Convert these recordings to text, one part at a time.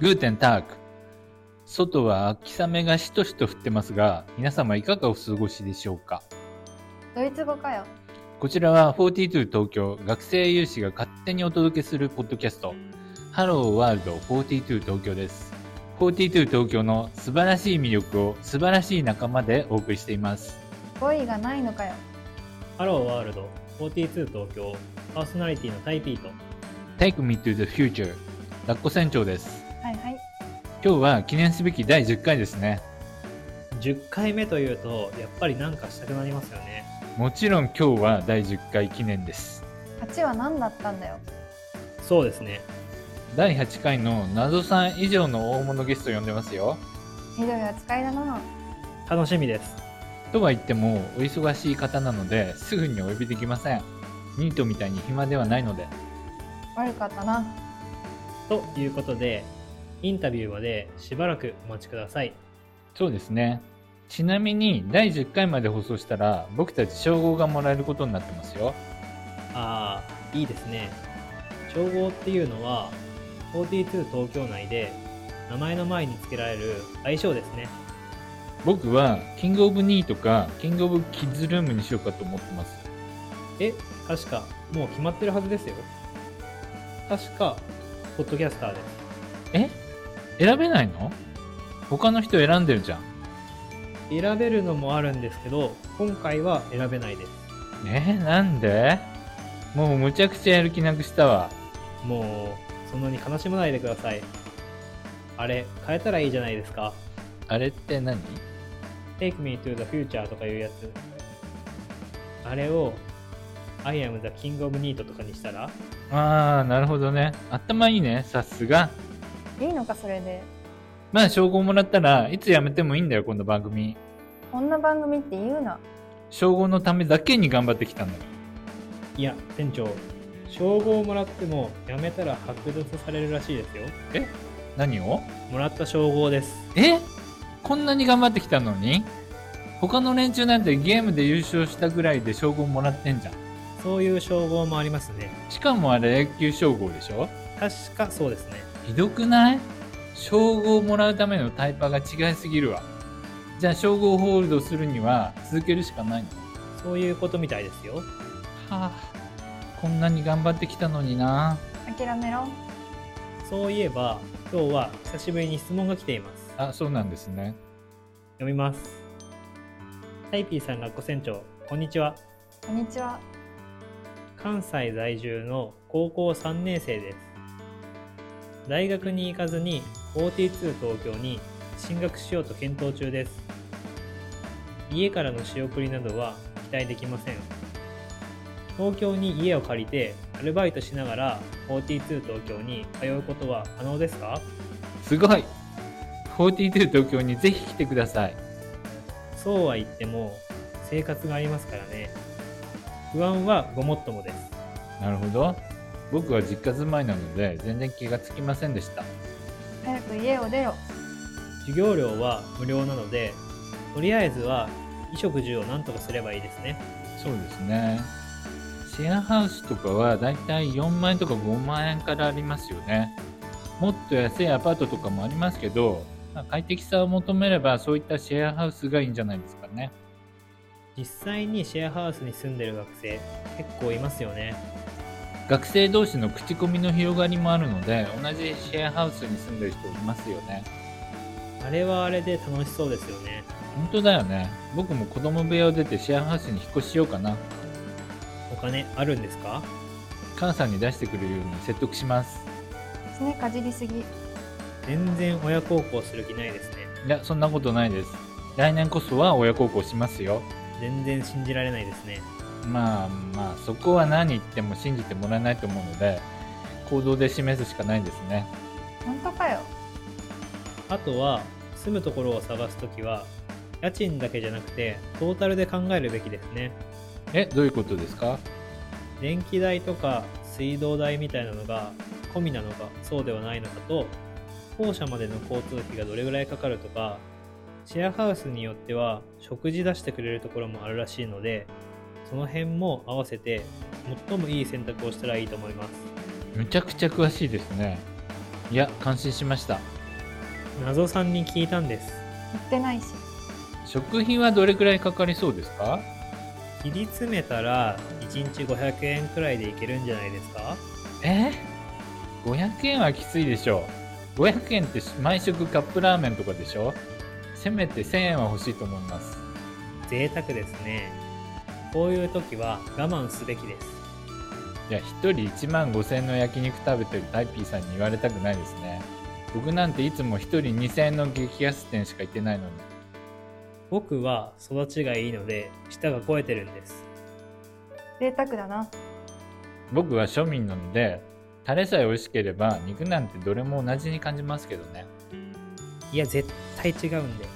グーテンターク。外は秋雨がしとしと降ってますが、皆様いかがお過ごしでしょうか？ドイツ語かよ。こちらは42東京学生有志が勝手にお届けするポッドキャスト、ハローワールド42東京です。42東京の素晴らしい魅力を素晴らしい仲間でお送りしています。語彙がないのかよ。ハローワールド42東京パーソナリティのタイピーと Take me to the future ラッコ船長です。今日は記念すべき第10回ですね。10回目というとやっぱりなんかしたくなりますよねもちろん今日は第10回記念です。8は何だったんだよ。そうですね第8回の謎さん以上の大物ゲスト呼んでますよ。ひどい扱いだな。楽しみですとは言ってもお忙しい方なのですぐにお呼びできません。ニートみたいに暇ではないので。悪かったな。ということでインタビューまでしばらくお待ちくださいそうですね。ちなみに第10回まで放送したら僕たち称号がもらえることになってますよ。ああいいですね称号っていうのは42東京内で名前の前に付けられる愛称ですね僕はキングオブニーとかキングオブキッズルームにしようかと思ってます。え確かもう決まってるはずですよ確かポッドキャスターですえ？選べないの？他の人選んでるじゃん。選べるのもあるんですけど今回は選べないです。え？なんで？もうむちゃくちゃやる気なくしたわ。もうそんなに悲しまないでください。あれ変えたらいいじゃないですか。あれって何？Take me to the future とかいうやつ。あれを I am the king of neat とかにしたら？あー、なるほどね。頭いいね、さすが。いいのかそれで。まあ、称号もらったらいつ辞めてもいいんだよ、この番組。こんな番組って言うな。称号のためだけに頑張ってきたんだよ。いや店長称号をもらっても辞めたら剥奪されるらしいですよ何を？もらった称号ですえ？こんなに頑張ってきたのに？他の連中なんてゲームで優勝したぐらいで称号もらってんじゃん。そういう称号もありますねしかもあれ野球称号でしょ？確かそうですねひどくない？称号をもらうためのタイパが違いすぎるわ。じゃあ称号をホールドするには続けるしかないの？そういうことみたいですよはあ、こんなに頑張ってきたのにな。諦めろ。そういえば今日は久しぶりに質問が来ていますあ、そうなんですね。読みますタイピーさんがご船長こんにちはこんにちは。関西在住の高校3年生です大学に行かずに42東京に進学しようと検討中です家からの仕送りなどは期待できません東京に家を借りてアルバイトしながら42東京に通うことは可能ですか？すごい !42 東京にぜひ来てください。そうは言っても生活がありますからね不安はごもっともですなるほど。僕は実家住まいなので全然気がつきませんでした。早く家を出ろ。授業料は無料なのでとりあえずは衣食住を何とかすればいいですねそうですね。シェアハウスとかはだいたい4万円とか5万円からありますよね。もっと安いアパートとかもありますけど、まあ快適さを求めればそういったシェアハウスがいいんじゃないですかね。実際にシェアハウスに住んでる学生結構いますよね学生同士の口コミの広がりもあるので、同じシェアハウスに住んでる人いますよね。あれはあれで楽しそうですよね本当だよね。僕も子供部屋を出てシェアハウスに引っ越ししようかな。お金あるんですか？母さんに出してくれるように説得します。すねかじりすぎ。全然親孝行する気ないですねいや、そんなことないです。来年こそは親孝行しますよ。全然信じられないですねまあまあ、そこは何言っても信じてもらえないと思うので、行動で示すしかないですね。本当かよ。あとは住むところを探すときは家賃だけじゃなくてトータルで考えるべきですねえ、どういうことですか？電気代とか水道代みたいなのが込みなのかそうではないのかと校舎までの交通費がどれぐらいかかるとかシェアハウスによっては食事出してくれるところもあるらしいのでその辺も合わせて最もいい選択をしたらいいと思います。むちゃくちゃ詳しいですね。いや感心しました。謎さんに聞いたんです。売ってないし。食費はどれくらいかかりそうですか？切り詰めたら1日500円くらいでいけるんじゃないですか？え？500円はきついでしょ500円って毎食カップラーメンとかでしょ？せめて1000円は欲しいと思います。贅沢ですねこういう時は我慢すべきです。いや1人1万5000円の焼肉食べてるタイピーさんに言われたくないですね。僕なんていつも1人2000円の激安店しか行ってないのに。僕は育ちがいいので舌が肥えてるんです。贅沢だな。僕は庶民なのでタレさえ美味しければ肉なんてどれも同じに感じますけどね。いや絶対違うんで。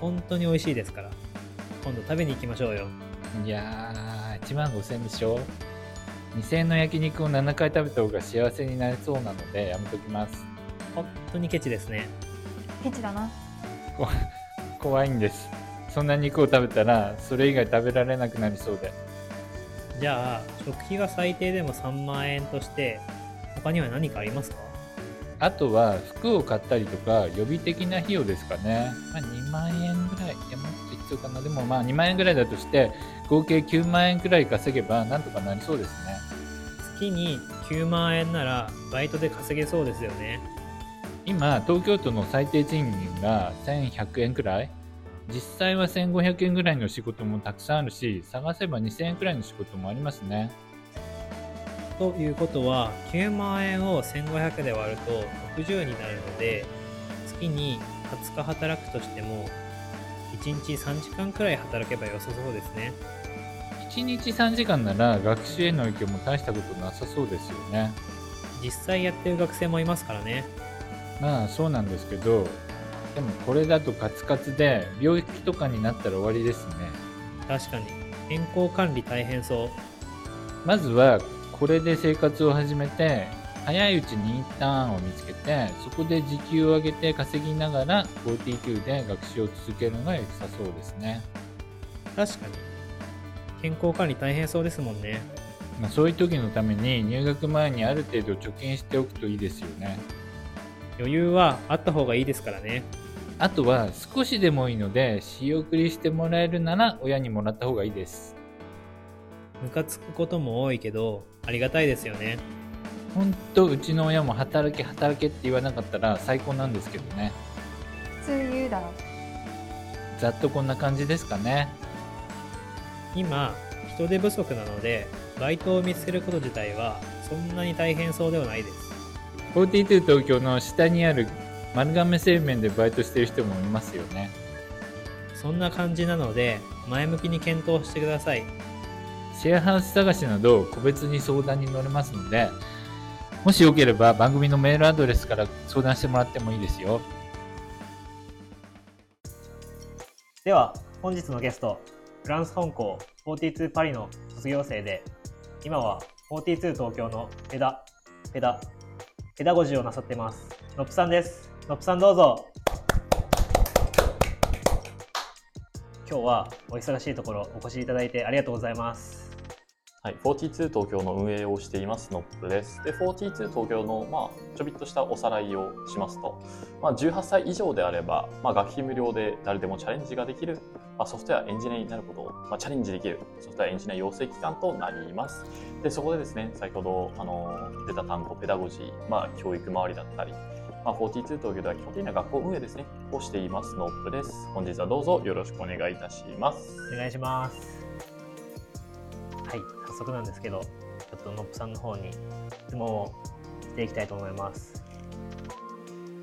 本当に美味しいですから。今度食べに行きましょうよいやー1万5000円でしょ？2000円の焼肉を7回食べた方が幸せになれそうなのでやめときます。本当にケチですね。ケチだな。こ怖いんです。そんな肉を食べたらそれ以外食べられなくなりそうで。じゃあ食費が最低でも3万円として他には何かありますか？あとは服を買ったりとか予備的な費用ですかね、まあ、2万円ぐらい。いやもっと必要かなでもまあ2万円ぐらいだとして合計9万円くらい稼げばなんとかなりそうですね。月に9万円ならバイトで稼げそうですよね。今東京都の最低賃金が1100円くらい。実際は1500円ぐらいの仕事もたくさんあるし探せば2000円くらいの仕事もありますね。ということは9万円を1500で割ると60になるので月に20日働くとしても1日3時間くらい働けば良さそうですね。1日3時間なら学習への影響も大したことなさそうですよね。実際やってる学生もいますからね。まあそうなんですけどでもこれだとカツカツで病気とかになったら終わりですね。確かに。健康管理大変そう。まずはこれで生活を始めて早いうちにインターンを見つけてそこで時給を上げて稼ぎながら42で学習を続けるのが良さそうですね、確かに。健康管理大変そうですもんね。まあ、そういう時のために入学前にある程度貯金しておくといいですよね。余裕はあった方がいいですからね。あとは少しでもいいので仕送りしてもらえるなら親にもらった方がいいです。ムカつくことも多いけどありがたいですよねほんとうちの親も働け働けって言わなかったら最高なんですけどね。普通言うだろ。ざっとこんな感じですかね。今人手不足なのでバイトを見つけること自体はそんなに大変そうではないです。42東京の下にある丸亀製麺でバイトしてる人もいますよね。そんな感じなので前向きに検討してください。シェアハウス探しなど個別に相談に乗れますのでもしよければ番組のメールアドレスから相談してもらってもいいですよ。では本日のゲストフランス本校42パリの卒業生で今は42東京のペダペダペダゴジーをなさってます。のっぷさんです。のっぷさんどうぞ。今日はお忙しいところお越しいただいてありがとうございます。はい、42東京の運営をしていますノップです。で、42東京の、まあ、ちょびっとしたおさらいをしますと、まあ、18歳以上であれば、まあ、学費無料で誰でもチャレンジができる、まあ、ソフトウェアエンジニアになることを、まあ、チャレンジできるソフトウェアエンジニア養成機関となります。で、そこでですね、先ほどあの出た単語、ペダゴジー、まあ、教育周りだったり、まあ、42東京では基本的な学校運営ですね、をしていますノップです。本日はどうぞよろしくお願いいたします。お願いします速なんですけどちょっとのっぷさんの方に質問をしていきたいと思います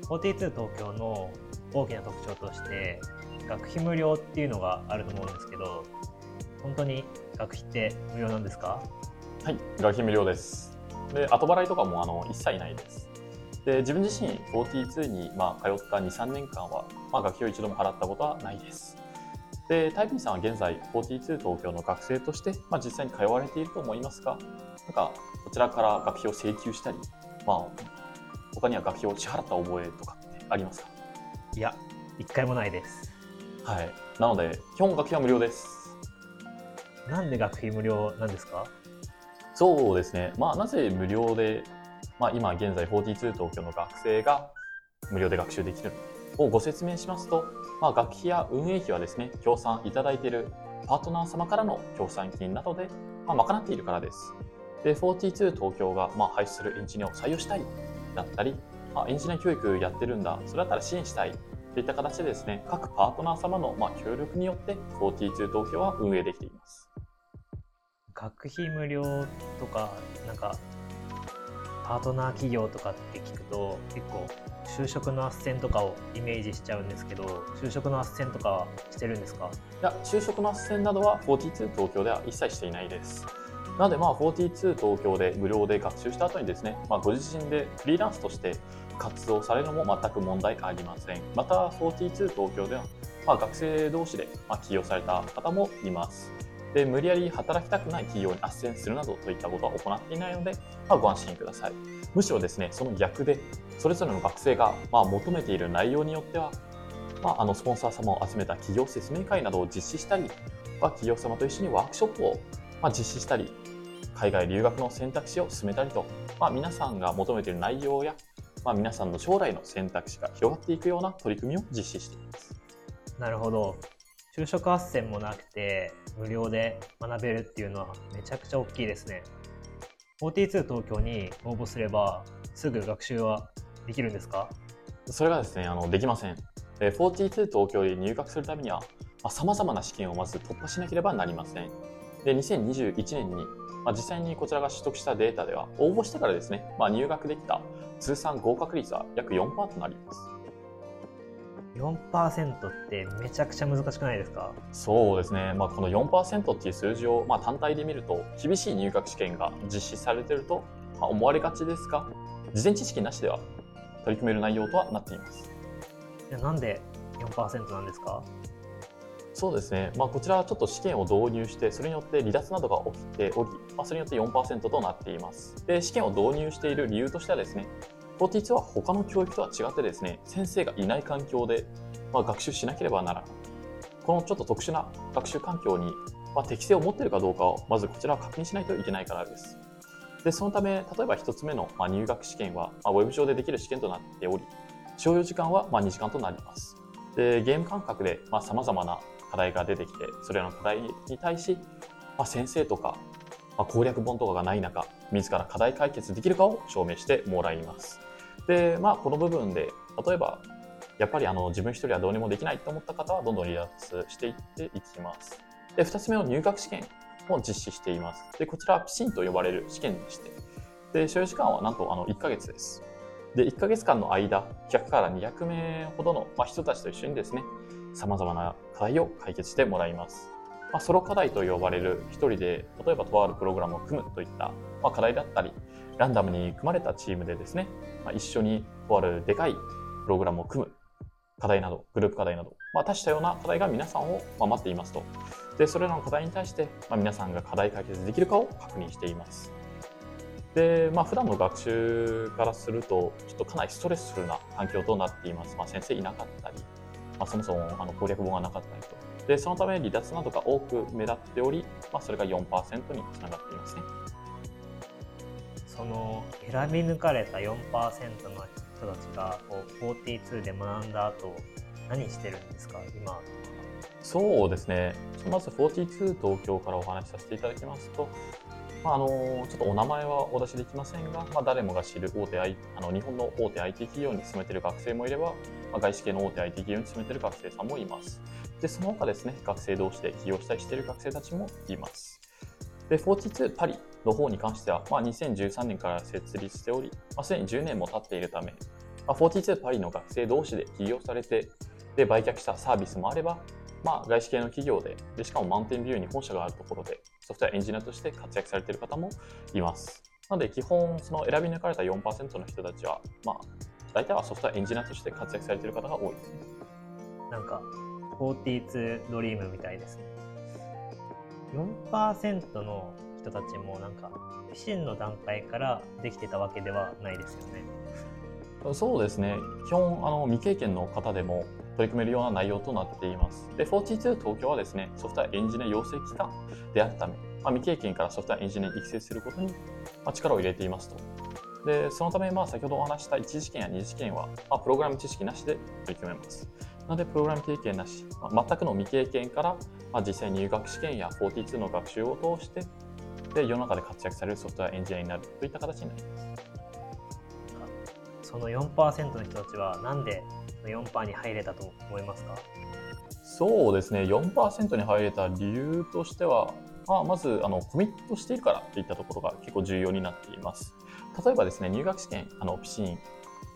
42東京の大きな特徴として学費無料っていうのがあると思うんですけど本当に学費って無料なんですか？はい、学費無料です。で、後払いとかもあの一切ないです。で、自分自身42にまあ通った2、3年間は、まあ、学費を一度も払ったことはないです。で、タイピンさんは現在42東京の学生として、まあ、実際に通われていると思いますが、なんかこちらから学費を請求したり、まあ、他には学費を支払った覚えとかってありますか？いや一回もないですはい。なので、基本学費は無料です。なんで学費無料なんですか？そうですね。まあ、なぜ無料でまあ、今現在42東京の学生が無料で学習できるのをご説明しますと、まあ、学費や運営費はですね、協賛いただいているパートナー様からの協賛金などで、まあ、賄っているからです。で、42東京がまあ配出するエンジニアを採用したいだったり、まあ、エンジニア教育やってるんだ、それだったら支援したいといった形でですね、各パートナー様のま協力によって42東京は運営できています。学費無料とか、なんかパートナー企業とかって聞くと結構就職の斡旋とかをイメージしちゃうんですけど就職の斡旋とかはしてるんですか？いや就職の斡旋などは42東京では一切していないです。なのでまあ42東京で無料で学習した後にですね、まあ、ご自身でフリーランスとして活動されるのも全く問題ありません。また42東京ではまあ学生同士でま起用された方もいます。で無理やり働きたくない企業に斡旋するなどといったことは行っていないので、まあ、ご安心ください。むしろですねその逆でそれぞれの学生がまあ求めている内容によっては、まあ、あのスポンサー様を集めた企業説明会などを実施したり、まあ、企業様と一緒にワークショップをまあ実施したり海外留学の選択肢を進めたりと、まあ、皆さんが求めている内容や、まあ、皆さんの将来の選択肢が広がっていくような取り組みを実施しています。なるほど就職斡旋もなくて無料で学べるっていうのはめちゃくちゃ大きいですね。42東京に応募すればすぐ学習はできるんですか？それがですね、あのできません。42東京に入学するためには、さまざ、まな試験をまず突破しなければなりません。で、2021年に、まあ、実際にこちらが取得したデータでは、応募してからですね、まあ、入学できた通算合格率は約4%となります。4%ってめちゃくちゃ難しくないですか？そうですね、まあ、この4%っていう数字をまあ単体で見ると厳しい入学試験が実施されていると思われがちですが事前知識なしでは取り組める内容とはなっています。なんで4%なんですか？そうですね、まあ、こちらはちょっと試験を導入してそれによって離脱などが起きており、まあ、それによって4%となっています。で試験を導入している理由としてはですね42は他の教育とは違ってですね、先生がいない環境で、ま、学習しなければならない。このちょっと特殊な学習環境に、ま、適性を持っているかどうかを、まずこちらは確認しないといけないからです。で、そのため、例えば1つ目の、ま、入学試験は、まあ、ウェブ上でできる試験となっており、所要時間は、ま、2時間となります。で、ゲーム感覚で、まあ、様々な課題が出てきて、それらの課題に対し、ま、先生とか、ま、攻略本とかがない中、自ら課題解決できるかを証明してもらいます。で、まあ、この部分で、例えば、やっぱりあの自分一人はどうにもできないと思った方は、どんどん離脱していっていきます。で、2つ目の入学試験も実施しています。で、こちらはピシンと呼ばれる試験でして、で、所要時間はなんとあの1ヶ月です。で、1ヶ月間の間、100から200名ほどの、まあ、人たちと一緒にですね、様々な課題を解決してもらいます。まあ、ソロ課題と呼ばれる一人で、例えばとあるプログラムを組むといった、まあ、課題だったり、ランダムに組まれたチームでですね、まあ、一緒にとあるでかいプログラムを組む課題など、グループ課題など、まあ、多種多様な課題が皆さんを待っていますと。で、それらの課題に対して、まあ、皆さんが課題解決できるかを確認しています。で、まあ、普段の学習からすると、ちょっとかなりストレスフルな環境となっています。まあ、先生いなかったり、まあ、そもそもあの攻略本がなかったりと。で、そのため離脱などが多く目立っており、まあ、それが4%につながっていますね。その選び抜かれた4%の人たちがこう42で学んだ後何してるんですか？今。そうですね。まず42東京からお話しさせていただきますと、まあ、あのちょっとお名前はお出しできませんが、まあ、誰もが知る大手、I、あの日本の大手 IT 企業に勤めている学生もいれば、まあ、外資系の大手 IT 企業に勤めている学生さんもいます。でその他ですね学生同士で起業したりしている学生たちもいます。で42パリ。の方に関しては、まあ、2013年から設立しており、まあ、すでに10年も経っているため、まあ、42パリの学生同士で起業されて、で、売却したサービスもあれば、まあ、外資系の企業でで、しかもマウンテンビューに本社があるところで、ソフトウェアエンジニアとして活躍されている方もいます。なので、基本、その選び抜かれた4%の人たちは、まあ、大体はソフトウェアエンジニアとして活躍されている方が多いですね。なんか、42ドリームみたいですね。4%の人たちもなんか維新の段階からできてたわけではないですよね。そうですね基本あの未経験の方でも取り組めるような内容となっています。で、42東京はですね、ソフトウェアエンジニア養成機関であるため、まあ、未経験からソフトウェアエンジニアに育成することに、ま、力を入れていますと。でそのため、まあ、先ほどお話した1次試験や2次試験は、まあ、プログラム知識なしで取り組めます。なので、プログラム経験なし、まあ、全くの未経験から、まあ、実際入学試験や42の学習を通して、で世の中で活躍されるソフトウェアエンジニアになるといった形になります。その4%の人たちはなんでその4%に入れたと思いますか？そうですね、4%に入れた理由としては、まあ、まずあのコミットしているからといったところが結構重要になっています。例えばですね、入学試験、あのピシーン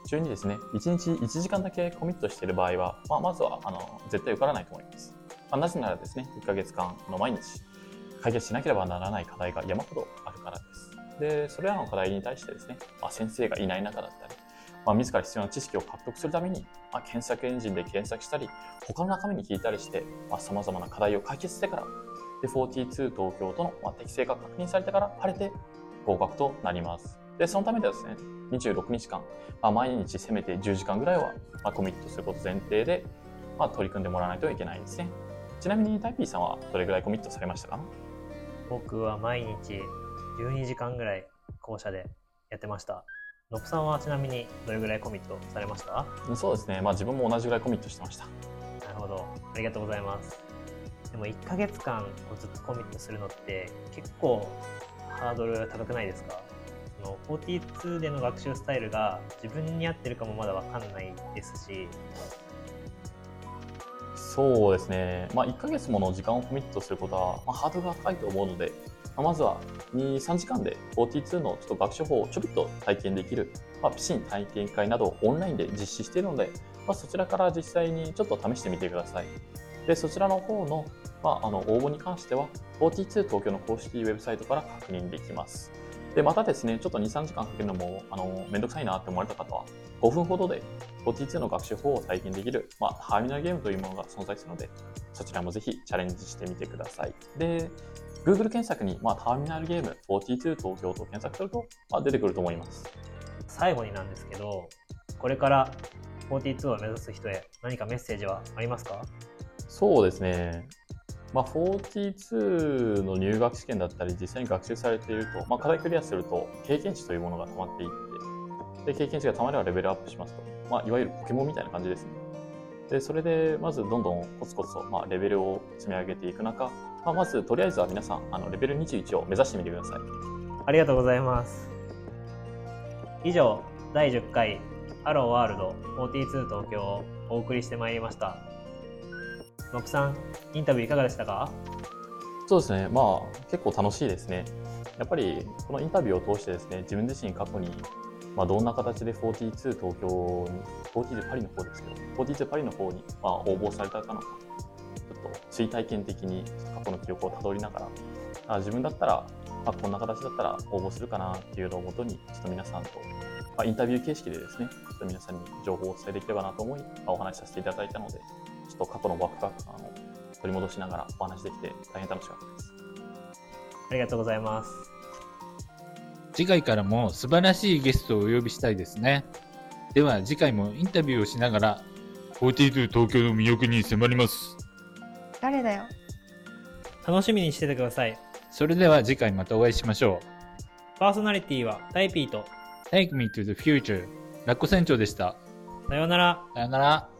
中にですね、1日1時間だけコミットしている場合は、まあ、まずはあの絶対受からないと思います。まあ、なぜならですね、1ヶ月間の毎日解決しなければならない課題が山ほどあるからです。で、それらの課題に対してですね、まあ、先生がいない中だったり、まあ、自ら必要な知識を獲得するために、まあ、検索エンジンで検索したり、他の仲間に聞いたりして、まあ、様々な課題を解決してから、で、42東京との、ま、適正が確認されてから晴れて合格となります。で、そのためにはですね、26日間、まあ、毎日せめて10時間ぐらいは、ま、コミットすること前提で、ま、取り組んでもらわないといけないですね。ちなみにタイピーさんはどれぐらいコミットされましたか？僕は毎日12時間ぐらい校舎でやってました。のぷさんはちなみにどれぐらいコミットされました？そうですね、まあ、自分も同じぐらいコミットしてました。なるほど。ありがとうございます。でも1ヶ月間こうずっとコミットするのって結構ハードル高くないですか？その42での学習スタイルが自分に合ってるかもまだわかんないですし、そうですね、まあ、1ヶ月もの時間をコミットすることは、まあ、ハードルが高いと思うので、まあ、まずは2、3時間で42のちょっと学習法をちょびっと体験できる、まあ、ピシン体験会などをオンラインで実施しているので、まあ、そちらから実際にちょっと試してみてください。で、そちらの方の,、まあ、あの応募に関しては、42東京の公式ウェブサイトから確認できます。で、またですね、ちょっと2、3時間かけるのも、あの、めんどくさいなって思われた方は、5分ほどで42の学習法を体験できる、まあ、ターミナルゲームというものが存在するので、そちらもぜひチャレンジしてみてください。で、Google 検索に、まあ、ターミナルゲーム42東京と検索すると、まあ、出てくると思います。最後になんですけど、これから42を目指す人へ何かメッセージはありますか？そうですね。まあ、42の入学試験だったり、実際に学習されていると、まあ、課題クリアすると、経験値というものが溜まっていって、で、経験値が溜まればレベルアップしますと。まあ、いわゆるポケモンみたいな感じですね。で、それで、まずどんどんコツコツと、まあ、レベルを積み上げていく中、まあ、まず、とりあえずは皆さん、あのレベル21を目指してみてください。ありがとうございます。以上、第10回ハローワールド42東京をお送りしてまいりました。のぷさん、インタビューいかがでしたか？そうですね、まあ、結構楽しいですね。やっぱり、このインタビューを通してですね、自分自身過去に、まあ、どんな形で42東京に、42パリの方ですけど、42パリの方に、まあ、応募されたかのか、ちょっと追体験的に過去の記憶をたどりながら、あ自分だったら、まあ、こんな形だったら応募するかなっていうのをもとに、ちょっと皆さんと、まあ、インタビュー形式でですね、ちょっと皆さんに情報をお伝えできればなと思い、まあ、お話しさせていただいたので、ちょっと過去のワクワク感を取り戻しながらお話できて大変楽しかったです。ありがとうございます。次回からも素晴らしいゲストをお呼びしたいですね。では次回もインタビューをしながら、42東京の魅力に迫ります。誰だよ楽しみにしててください。それでは次回またお会いしましょパーソナリティはタイピーと、う。Take me to the future. ラッコ船長でした。さようなら。さよなら。